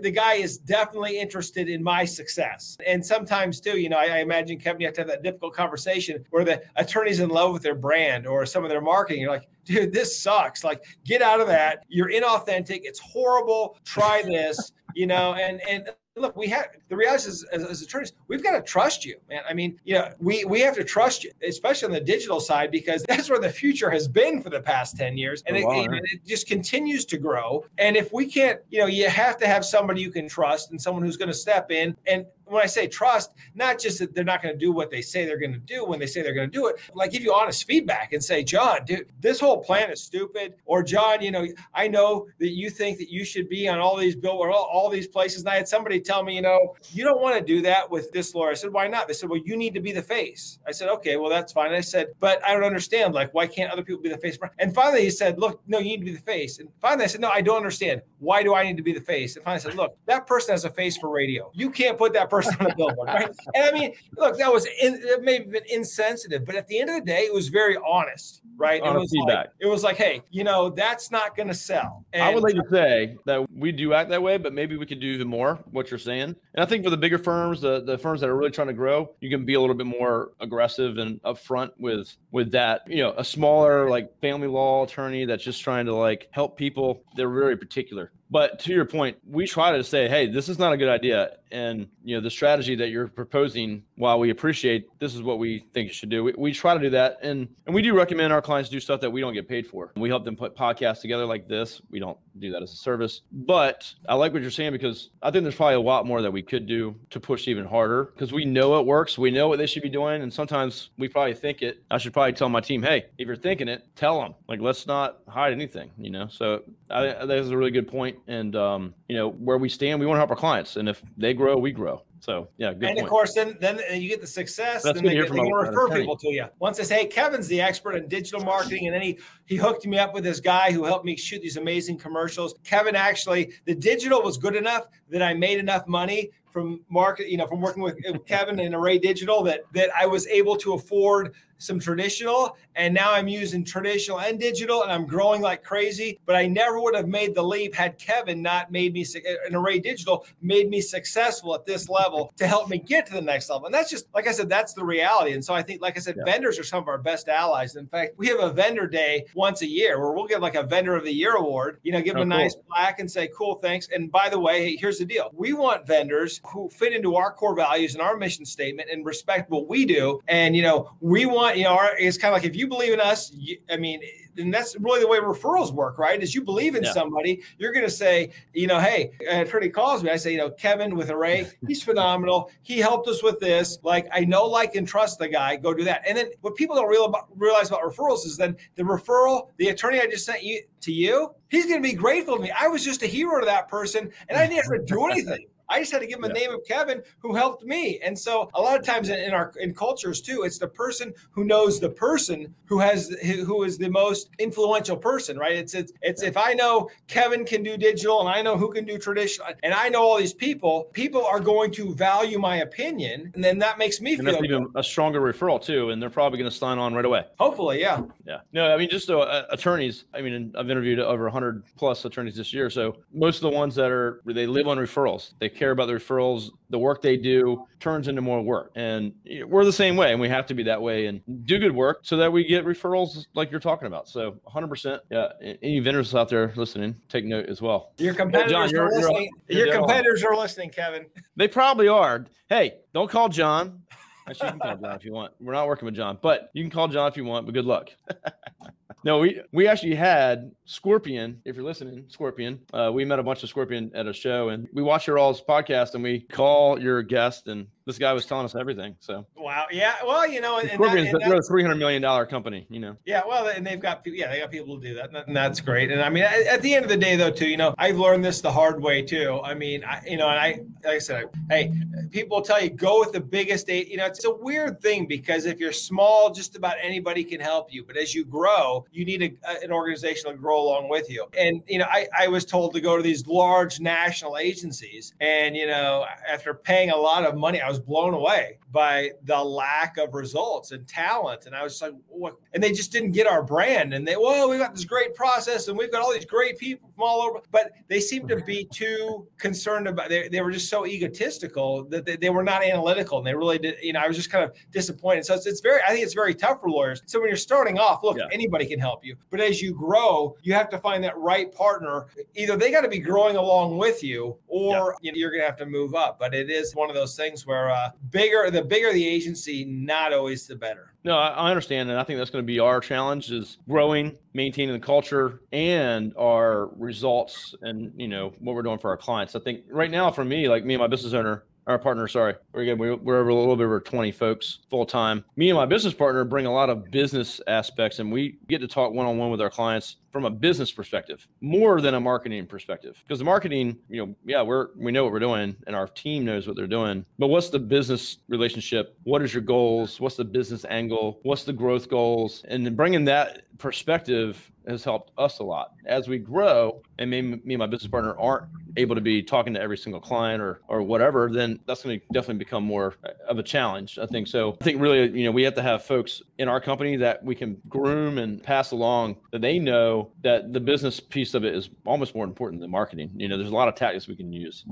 the guy is definitely interested in my success. And sometimes, too, you know, I, I, imagine, Kevin, you have to have that difficult conversation where the attorney's in love with their brand or some of their marketing. You're like, dude, this sucks. Like, get out of that. You're inauthentic. It's horrible. Try this, you know, and, and, look, we have the reality is as, as, attorneys, we've got to trust you, man. I mean, you know, we we have to trust you, especially on the digital side, because that's where the future has been for the past 10 years. And, it, it, just continues to grow. And if we can't, you know, you have to have somebody you can trust and someone who's going to step in and when I say trust, not just that they're not going to do what they say they're going to do when they say they're going to do it, like give you honest feedback and say, John, dude, this whole plan is stupid. Or John, you know, I know that you think that you should be on all these billboards, all, all these places. And I had somebody tell me, you know, you don't want to do that with this lawyer. I said, why not? They said, well, you need to be the face. I said, okay, well, that's fine. I said, but I don't understand. Like, why can't other people be the face? And finally, he said, look, no, you need to be the face. And finally, I said, no, I don't understand. Why do I need to be the face? And finally, I said, look, that person has a face for radio. You can't put that person person on a billboard, right? And I mean, look, that was in, it may have been insensitive, but at the end of the day, it was very honest, right? Honest it was feedback. Like, it was like, hey, you know, that's not going to sell. And I would like to say that we do act that way, but maybe we could do even more. What you're saying, and I think for the bigger firms, the the firms that are really trying to grow, you can be a little bit more aggressive and upfront with with that. You know, a smaller like family law attorney that's just trying to like help people. They're very particular but to your point, we try to say, hey, this is not a good idea. And you know, the strategy that you're proposing, while we appreciate this is what we think you should do, we, we try to do that. And and we do recommend our clients do stuff that we don't get paid for. We help them put podcasts together like this. We don't do that as a service. But I like what you're saying because I think there's probably a lot more that we could do to push even harder because we know it works. We know what they should be doing. And sometimes we probably think it. I should probably tell my team, hey, if you're thinking it, tell them. Like let's not hide anything, you know. So I, that is a really good point and um, you know where we stand. We want to help our clients, and if they grow, we grow. So yeah, good. And point. of course, then then uh, you get the success. That's then they, hear they can refer attorney. people to you. Once they say, "Hey, Kevin's the expert in digital marketing," and then he he hooked me up with this guy who helped me shoot these amazing commercials. Kevin actually, the digital was good enough that I made enough money from market, you know, from working with with Kevin and Array Digital that that I was able to afford some traditional and now I'm using traditional and digital and I'm growing like crazy. But I never would have made the leap had Kevin not made me an array digital made me successful at this level to help me get to the next level. And that's just like I said that's the reality. And so I think like I said Yeah. vendors are some of our best allies. In fact we have a vendor day once a year where we'll give like a vendor of the year award you know give them Oh, a cool. nice plaque and say cool thanks. And by the way here's the deal. We want vendors who fit into our core values and our mission statement and respect what we do. And you know we want you know it's kind of like if you believe in us you, i mean and that's really the way referrals work right? Is you believe in Yeah. somebody you're going to say you know hey an attorney calls me i say you know kevin with array he's phenomenal he helped us with this like i know like and trust the guy go do that. And then what people don't real about, realize about referrals is then the referral the attorney i just sent you to you he's going to be grateful to me. I was just a hero to that person and i didn't have to do anything I just had to give him the Yeah. name of Kevin who helped me. And so a lot of times in, in our in cultures too, it's the person who knows the person who has who is the most influential person, right? It's it's, it's if I know Kevin can do digital and I know who can do traditional and I know all these people, people are going to value my opinion, and then that makes me and feel that's even a stronger referral too, and they're probably going to sign on right away. hopefully, yeah. Yeah. No, I mean, just uh, attorneys. I mean, I've interviewed over 100 plus attorneys this year. So most of the ones that are, they live on referrals. They care about the referrals. The work they do turns into more work. And we're the same way. And we have to be that way and do good work so that we get referrals like you're talking about. So 100%. Yeah. Any vendors out there listening, take note as well. Your competitors you're- are you're- listening. you're Your competitors are listening, Kevin. They probably are. Hey, don't call John. Actually, you can call John if you want. We're not working with John, but you can call John if you want. But good luck. no, we we actually had Scorpion. If you're listening, Scorpion. Uh, we met a bunch of Scorpion at a show, and we watch your all's podcast, and we call your guest, and this guy was telling us everything. So Wow. Yeah. Well, you know, and, that, and that- a three hundred million dollar company. You know. Yeah, well, and they've got people. Yeah, they got people to do that, and that's great. And I mean, at, the end of the day, though, too, you know, I've learned this the hard way too. I mean, I, you know, and I, like I said, hey, people tell you go with the biggest. a- You know, it's a weird thing because if you're small, just about anybody can help you. But as you grow, you need a- an organization to grow along with you. And you know, I, I was told to go to these large national agencies, and you know, after paying a lot of money, I was blown away by the lack of results and talent. And I was like, what? And they just didn't get our brand. And they, well, we got this great process and we've got all these great people from all over. But they seemed to be too concerned about, they, they were just so egotistical that they, they were not analytical. And they really did, you know, I was just kind of disappointed. So it's, it's very, I think it's very tough for lawyers. So when you're starting off, look, Yeah. anybody can help you. But as you grow, you have to find that right partner. Either they got to be growing along with you or you know, you're going to have to move up. But it is one of those things where uh, bigger, the bigger the agency, not always the better. No, I, understand, and I think that's going to be our challenge: is growing, maintaining the culture, and our results, and you know what we're doing for our clients. I think right now, for me, like me and my business owner, our partner, sorry. We're, we're over a little bit over 20 folks full time. Me and my business partner bring a lot of business aspects, and we get to talk one on one with our clients from a business perspective more than a marketing perspective. Because the marketing, you know, yeah, we're we know what we're doing, and our team knows what they're doing. But what's the business relationship? What is your goals? What's the business angle? What's the growth goals? And bringing that perspective has helped us a lot as we grow. And me, me and my business partner aren't able to be talking to every single client or or whatever. Then that's going to definitely become more of a challenge. I think so. I think really, you know, we have to have folks in our company that we can groom and pass along that they know that the business piece of it is almost more important than marketing. You know, there's a lot of tactics we can use.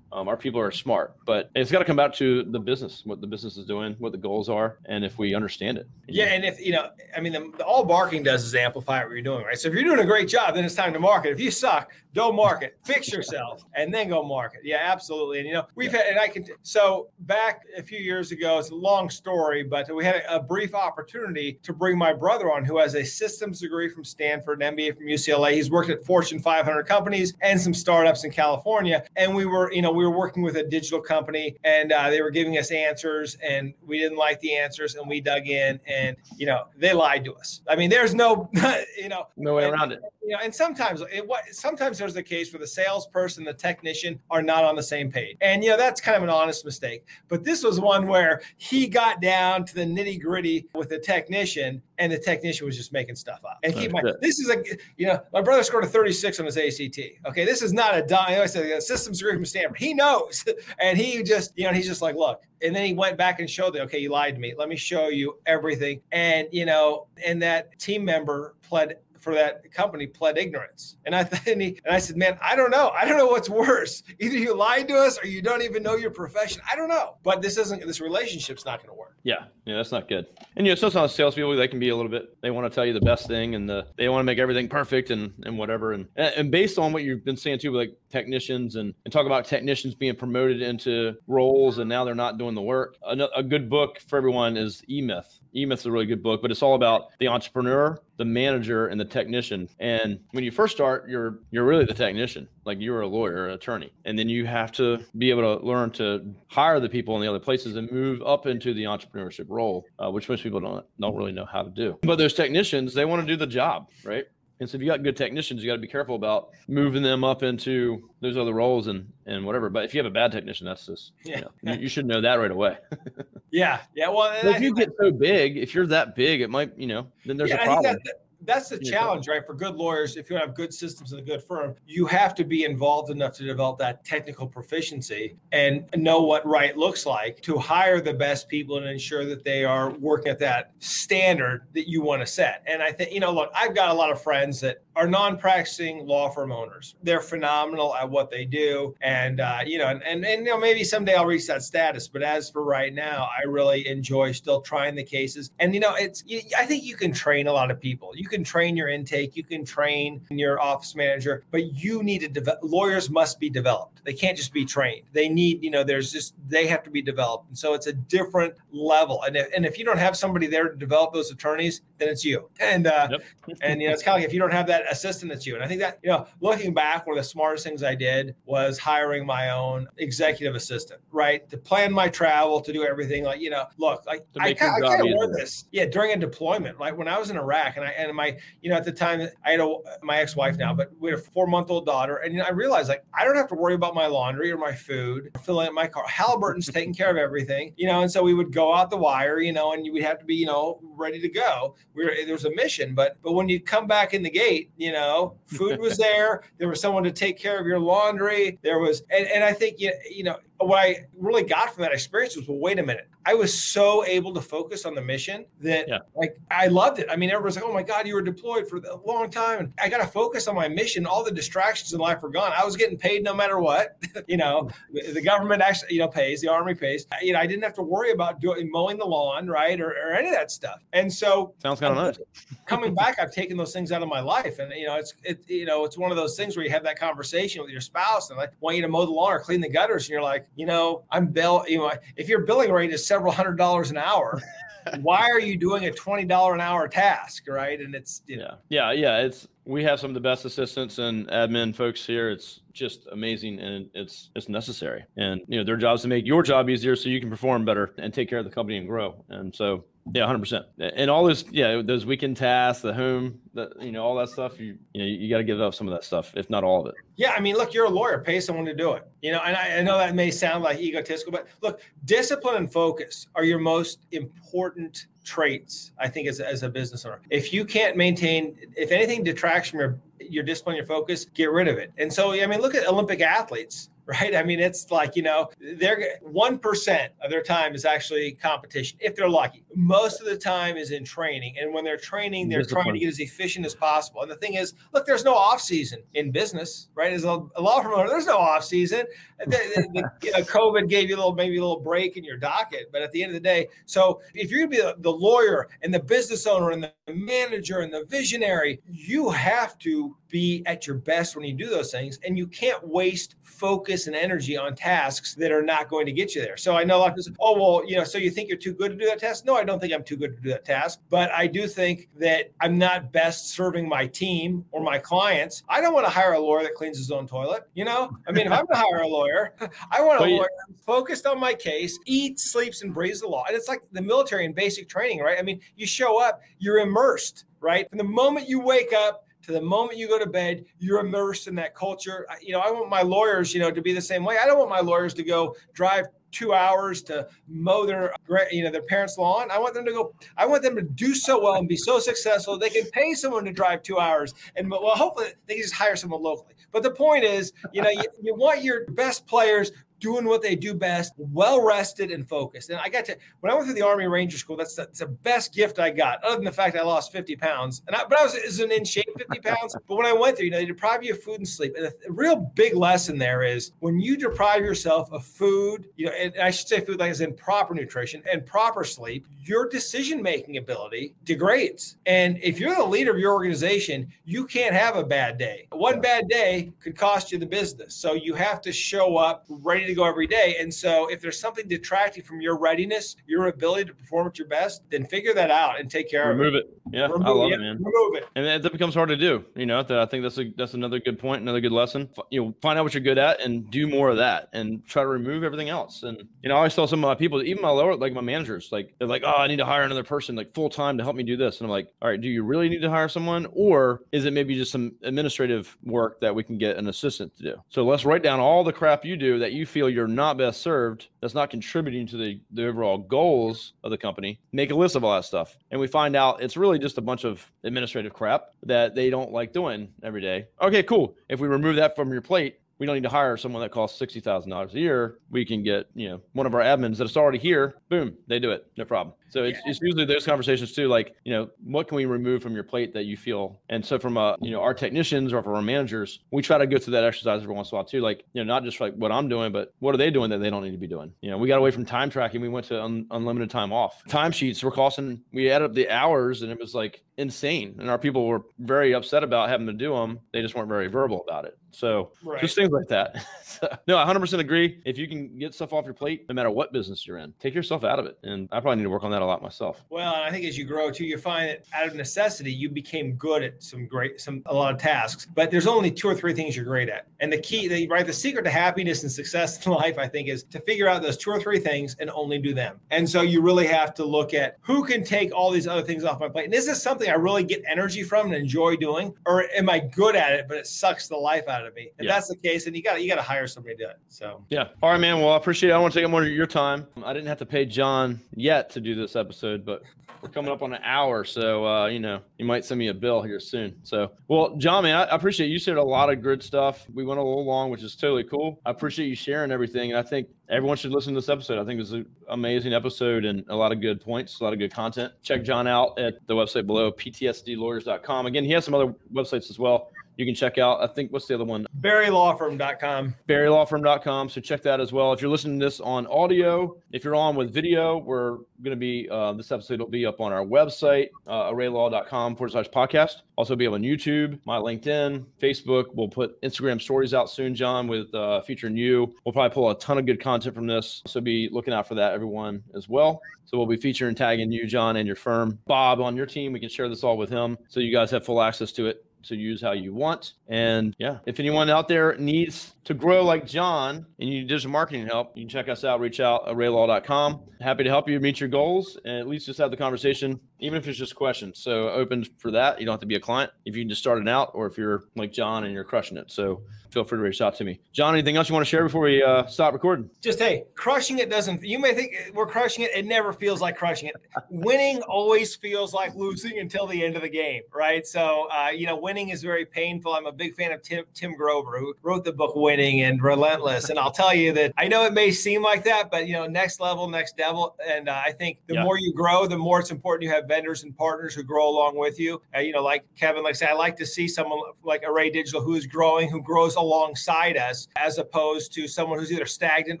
Um, our people are smart, but it's got to come back to the business, what the business is doing, what the goals are, and if we understand it. Yeah, and if you know, I mean, the, all marketing does is amplify what you're doing, right? So if you're doing a great job, then it's time to market. If you suck, don't market. Fix yourself, and then go market. Yeah, absolutely. And you know, we've had, and I can. So back a few years ago, it's a long story, but we had a, a brief opportunity to bring my brother on, who has a systems degree from Stanford, an MBA from UCLA. He's worked at Fortune 500 companies and some startups in California, and we were, you know, we were working with a digital company, and uh, they were giving us answers, and we didn't like the answers, and we dug in, and you know, they lied to us. I mean, there's no, you know, No way around it. You know, and sometimes it what sometimes there's a case where the salesperson, the technician are not on the same page, and you know that's kind of an honest mistake. But this was one where he got down to the nitty gritty with the technician, and the technician was just making stuff up. And keep this is a you know, my brother scored a 36 on his ACT. Okay, this is not a dime. I said a systems degree from Stanford. He knows, and he just you know, he's just like, look. And then he went back and showed me, okay, you lied to me. Let me show you everything. And you know, and that team member pled for that company pled ignorance. And I and, he, and I said, man, I don't know. I don't know what's worse. Either you lied to us or you don't even know your profession. I don't know. But this isn't this relationship's not going to work. Yeah, yeah, that's not good. And you know, sometimes salespeople they can be a little bit. They want to tell you the best thing and the, they want to make everything perfect and and whatever. And and based on what you've been saying too, like technicians and and talk about technicians being promoted into roles and now they're not doing the work. A, a good book for everyone is E Myth. E is a really good book, but it's all about the entrepreneur, the manager, and the technician. And when you first start, you're you're really the technician, like you're a lawyer, attorney, and then you have to be able to learn to hire the people in the other places and move up into the entrepreneurship role, uh, which most people don't don't really know how to do. But those technicians, they want to do the job, right? And so if you got good technicians, you got to be careful about moving them up into those other roles and and whatever. But if you have a bad technician, that's just yeah. You, know, you should know that right away. yeah, yeah. Well, if you get so big, if you're that big, it might you know then there's yeah, a problem that's the challenge, right? For good lawyers, if you have good systems in a good firm, you have to be involved enough to develop that technical proficiency and know what right looks like to hire the best people and ensure that they are working at that standard that you want to set. And I think, you know, look, I've got a lot of friends that are non-practicing law firm owners. They're phenomenal at what they do, and uh, you know, and, and and you know, maybe someday I'll reach that status. But as for right now, I really enjoy still trying the cases. And you know, it's I think you can train a lot of people. You can train your intake, you can train your office manager, but you need to develop. Lawyers must be developed. They can't just be trained. They need, you know, there's just they have to be developed, and so it's a different level. And if, and if you don't have somebody there to develop those attorneys, then it's you. And uh, yep. and you know, it's kind of like if you don't have that assistant that's you. And I think that, you know, looking back, one of the smartest things I did was hiring my own executive assistant, right? To plan my travel, to do everything. Like, you know, look, like I, I kind of wore this. Yeah, during a deployment, like when I was in Iraq and I, and my, you know, at the time I had a, my ex-wife now, but we had a four month old daughter. And, you know, I realized like, I don't have to worry about my laundry or my food, filling up my car. Halliburton's taking care of everything, you know, and so we would go out the wire, you know, and you would have to be, you know, ready to go. We were, there was a mission, but, but when you come back in the gate, you know, food was there. There was someone to take care of your laundry. There was, and, and I think, you, you know, what I really got from that experience was, well, wait a minute. I was so able to focus on the mission that yeah. like I loved it. I mean, everyone's like, oh my God, you were deployed for a long time. And I got to focus on my mission. All the distractions in life were gone. I was getting paid no matter what. you know, the, the, government actually, you know, pays, the army pays. You know, I didn't have to worry about doing mowing the lawn, right? Or, or any of that stuff. And so sounds kind of nice. coming back, I've taken those things out of my life. And you know, it's it, you know, it's one of those things where you have that conversation with your spouse and like want you to mow the lawn or clean the gutters, and you're like, you know, I'm bill, you know, if your billing rate is several hundred dollars an hour, why are you doing a twenty dollar an hour task, right? And it's you know. yeah, yeah, yeah. It's we have some of the best assistants and admin folks here. It's just amazing and it's it's necessary. And you know, their job is to make your job easier so you can perform better and take care of the company and grow. And so yeah, hundred percent. And all those, yeah, those weekend tasks, the home, the you know, all that stuff. You you know, you got to give up some of that stuff, if not all of it. Yeah, I mean, look, you're a lawyer. Pay someone to do it. You know, and I, I know that may sound like egotistical, but look, discipline and focus are your most important traits. I think as as a business owner, if you can't maintain, if anything detracts from your your discipline, your focus, get rid of it. And so, I mean, look at Olympic athletes right? I mean, it's like, you know, they're 1% of their time is actually competition if they're lucky. Most of the time is in training. And when they're training, they're trying to get as efficient as possible. And the thing is, look, there's no off season in business, right? As a, law firm owner, there's no off season. The, the, you know, COVID gave you a little, maybe a little break in your docket. But at the end of the day, so if you're going to be the lawyer and the business owner and the manager and the visionary, you have to be at your best when you do those things. And you can't waste focus and energy on tasks that are not going to get you there. So I know a lot of people say, oh, well, you know, so you think you're too good to do that task? No, I don't think I'm too good to do that task. But I do think that I'm not best serving my team or my clients. I don't want to hire a lawyer that cleans his own toilet. You know, I mean, if I'm going to hire a lawyer, I want a well, lawyer focused on my case, eats, sleeps, and breathes the law. And it's like the military and basic training, right? I mean, you show up, you're immersed right? From the moment you wake up to the moment you go to bed, you're immersed in that culture. You know, I want my lawyers, you know, to be the same way. I don't want my lawyers to go drive two hours to mow their you know their parents lawn i want them to go i want them to do so well and be so successful they can pay someone to drive two hours and well hopefully they can just hire someone locally but the point is you know you, you want your best players doing what they do best, well rested and focused. And I got to when I went through the Army Ranger School, that's the, that's the best gift I got, other than the fact I lost 50 pounds. And I, but I was, was in shape 50 pounds. but when I went there, you know, they deprive you of food and sleep. And the, the real big lesson there is when you deprive yourself of food, you know, and I should say food like is in proper nutrition and proper sleep, your decision making ability degrades. And if you're the leader of your organization, you can't have a bad day. One bad day could cost you the business. So you have to show up ready to go every day. And so if there's something detracting from your readiness, your ability to perform at your best, then figure that out and take care remove of it. Remove it. Yeah, remove, I love it, man. Remove it. And that becomes hard to do. You know, I think that's a that's another good point, another good lesson. You know, find out what you're good at and do more of that, and try to remove everything else. And you know, I always tell some of my people, even my lower, like my managers, like they're like, oh, I need to hire another person like full time to help me do this. And I'm like, all right, do you really need to hire someone, or is it maybe just some administrative work that we can get an assistant to do? So let's write down all the crap you do that you feel you're not best served, that's not contributing to the, the overall goals of the company, make a list of all that stuff. And we find out it's really just a bunch of administrative crap that they don't like doing every day. Okay, cool. If we remove that from your plate, we don't need to hire someone that costs sixty thousand dollars a year. We can get you know one of our admins that's already here. Boom, they do it, no problem. So it's, yeah. it's usually those conversations too, like you know what can we remove from your plate that you feel. And so from uh you know our technicians or from our managers, we try to go through that exercise every once in a while too. Like you know not just like what I'm doing, but what are they doing that they don't need to be doing. You know we got away from time tracking. We went to un- unlimited time off. Timesheets were costing. We added up the hours, and it was like insane. And our people were very upset about having to do them. They just weren't very verbal about it. So right. just things like that. so, no, I 100% agree. If you can get stuff off your plate, no matter what business you're in, take yourself out of it. And I probably need to work on that a lot myself. Well, I think as you grow too, you find that out of necessity, you became good at some great, some a lot of tasks. But there's only two or three things you're great at. And the key, the, right, the secret to happiness and success in life, I think, is to figure out those two or three things and only do them. And so you really have to look at who can take all these other things off my plate. And is this something I really get energy from and enjoy doing, or am I good at it but it sucks the life out of me? If yeah. that's the case, and you got you got to hire somebody to do it. So yeah, all right, man. Well, I appreciate. it. I want to take up more of your time. I didn't have to pay John yet to do this episode, but we're coming up on an hour, so uh, you know you might send me a bill here soon. So, well, John, man, I, I appreciate you shared a lot of good stuff. We went a little long, which is totally cool. I appreciate you sharing everything, and I think everyone should listen to this episode. I think it's an amazing episode and a lot of good points, a lot of good content. Check John out at the website below, ptsdlawyers.com. Again, he has some other websites as well you can check out. I think what's the other one? BerryLawFirm.com. BerryLawFirm.com. So check that as well. If you're listening to this on audio, if you're on with video, we're going to be uh, this episode will be up on our website, uh, arraylaw.com forward slash podcast. Also be on YouTube, my LinkedIn, Facebook. We'll put Instagram stories out soon, John, with uh, featuring you. We'll probably pull a ton of good content from this. So be looking out for that, everyone, as well. So we'll be featuring tagging you, John, and your firm. Bob on your team. We can share this all with him so you guys have full access to it to use how you want. And yeah, if anyone out there needs to grow like John and you need digital marketing help, you can check us out, reach out at arraylaw.com. Happy to help you meet your goals and at least just have the conversation, even if it's just questions. So open for that. You don't have to be a client if you can just start it out or if you're like John and you're crushing it. So feel free to reach out to me. John, anything else you want to share before we uh, stop recording? Just hey, crushing it doesn't. You may think we're crushing it. It never feels like crushing it. winning always feels like losing until the end of the game, right? So uh, you know, winning is very painful. I'm a big fan of Tim Tim Grover, who wrote the book Winning and Relentless. And I'll tell you that I know it may seem like that, but you know, next level, next devil. And uh, I think the yeah. more you grow, the more it's important you have vendors and partners who grow along with you. Uh, you know, like Kevin, like I say, I like to see someone like Array Digital who is growing, who grows alongside us as opposed to someone who's either stagnant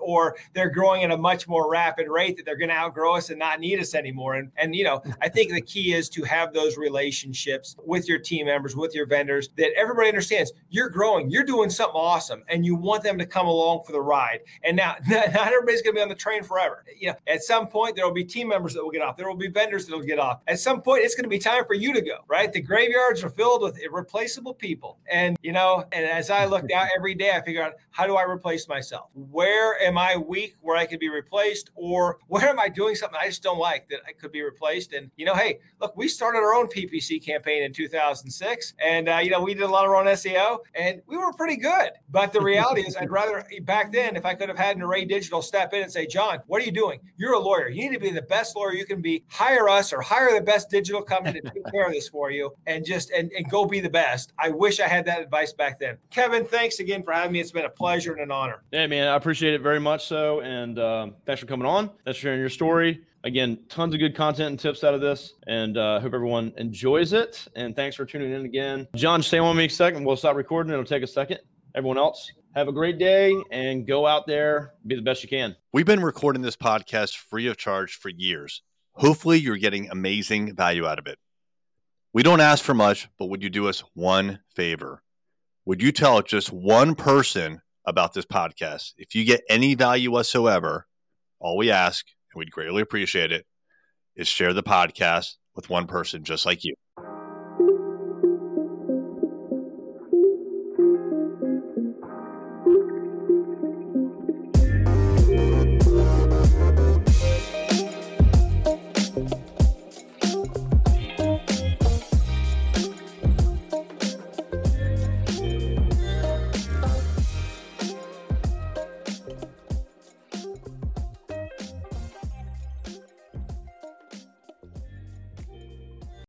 or they're growing at a much more rapid rate that they're going to outgrow us and not need us anymore. And, and, you know, I think the key is to have those relationships with your team members, with your vendors that everybody understands you're growing, you're doing something awesome and you want them to come along for the ride. And now, not everybody's going to be on the train forever. You know, at some point, there will be team members that will get off. There will be vendors that will get off. At some point, it's going to be time for you to go, right? The graveyards are filled with irreplaceable people. And, you know, and as I look out every day, I figure out how do I replace myself? Where am I weak where I could be replaced? Or where am I doing something I just don't like that I could be replaced? And, you know, hey, look, we started our own PPC campaign in 2006 and uh, you know we did a lot of our own SEO, and we were pretty good. But the reality is, I'd rather back then if I could have had an Array Digital step in and say, John, what are you doing? You're a lawyer. You need to be the best lawyer you can be. Hire us or hire the best digital company to take care of this for you, and just and, and go be the best. I wish I had that advice back then. Kevin, thanks again for having me. It's been a pleasure and an honor. Hey man, I appreciate it very much so, and um, thanks for coming on. Thanks for sharing your story again, tons of good content and tips out of this, and uh, hope everyone enjoys it. And thanks for tuning in again. John, stay on me a second. We'll stop recording. It'll take a second. Everyone else, have a great day and go out there, be the best you can. We've been recording this podcast free of charge for years. Hopefully, you're getting amazing value out of it. We don't ask for much, but would you do us one favor? Would you tell just one person about this podcast? If you get any value whatsoever, all we ask and we'd greatly appreciate it, is share the podcast with one person just like you.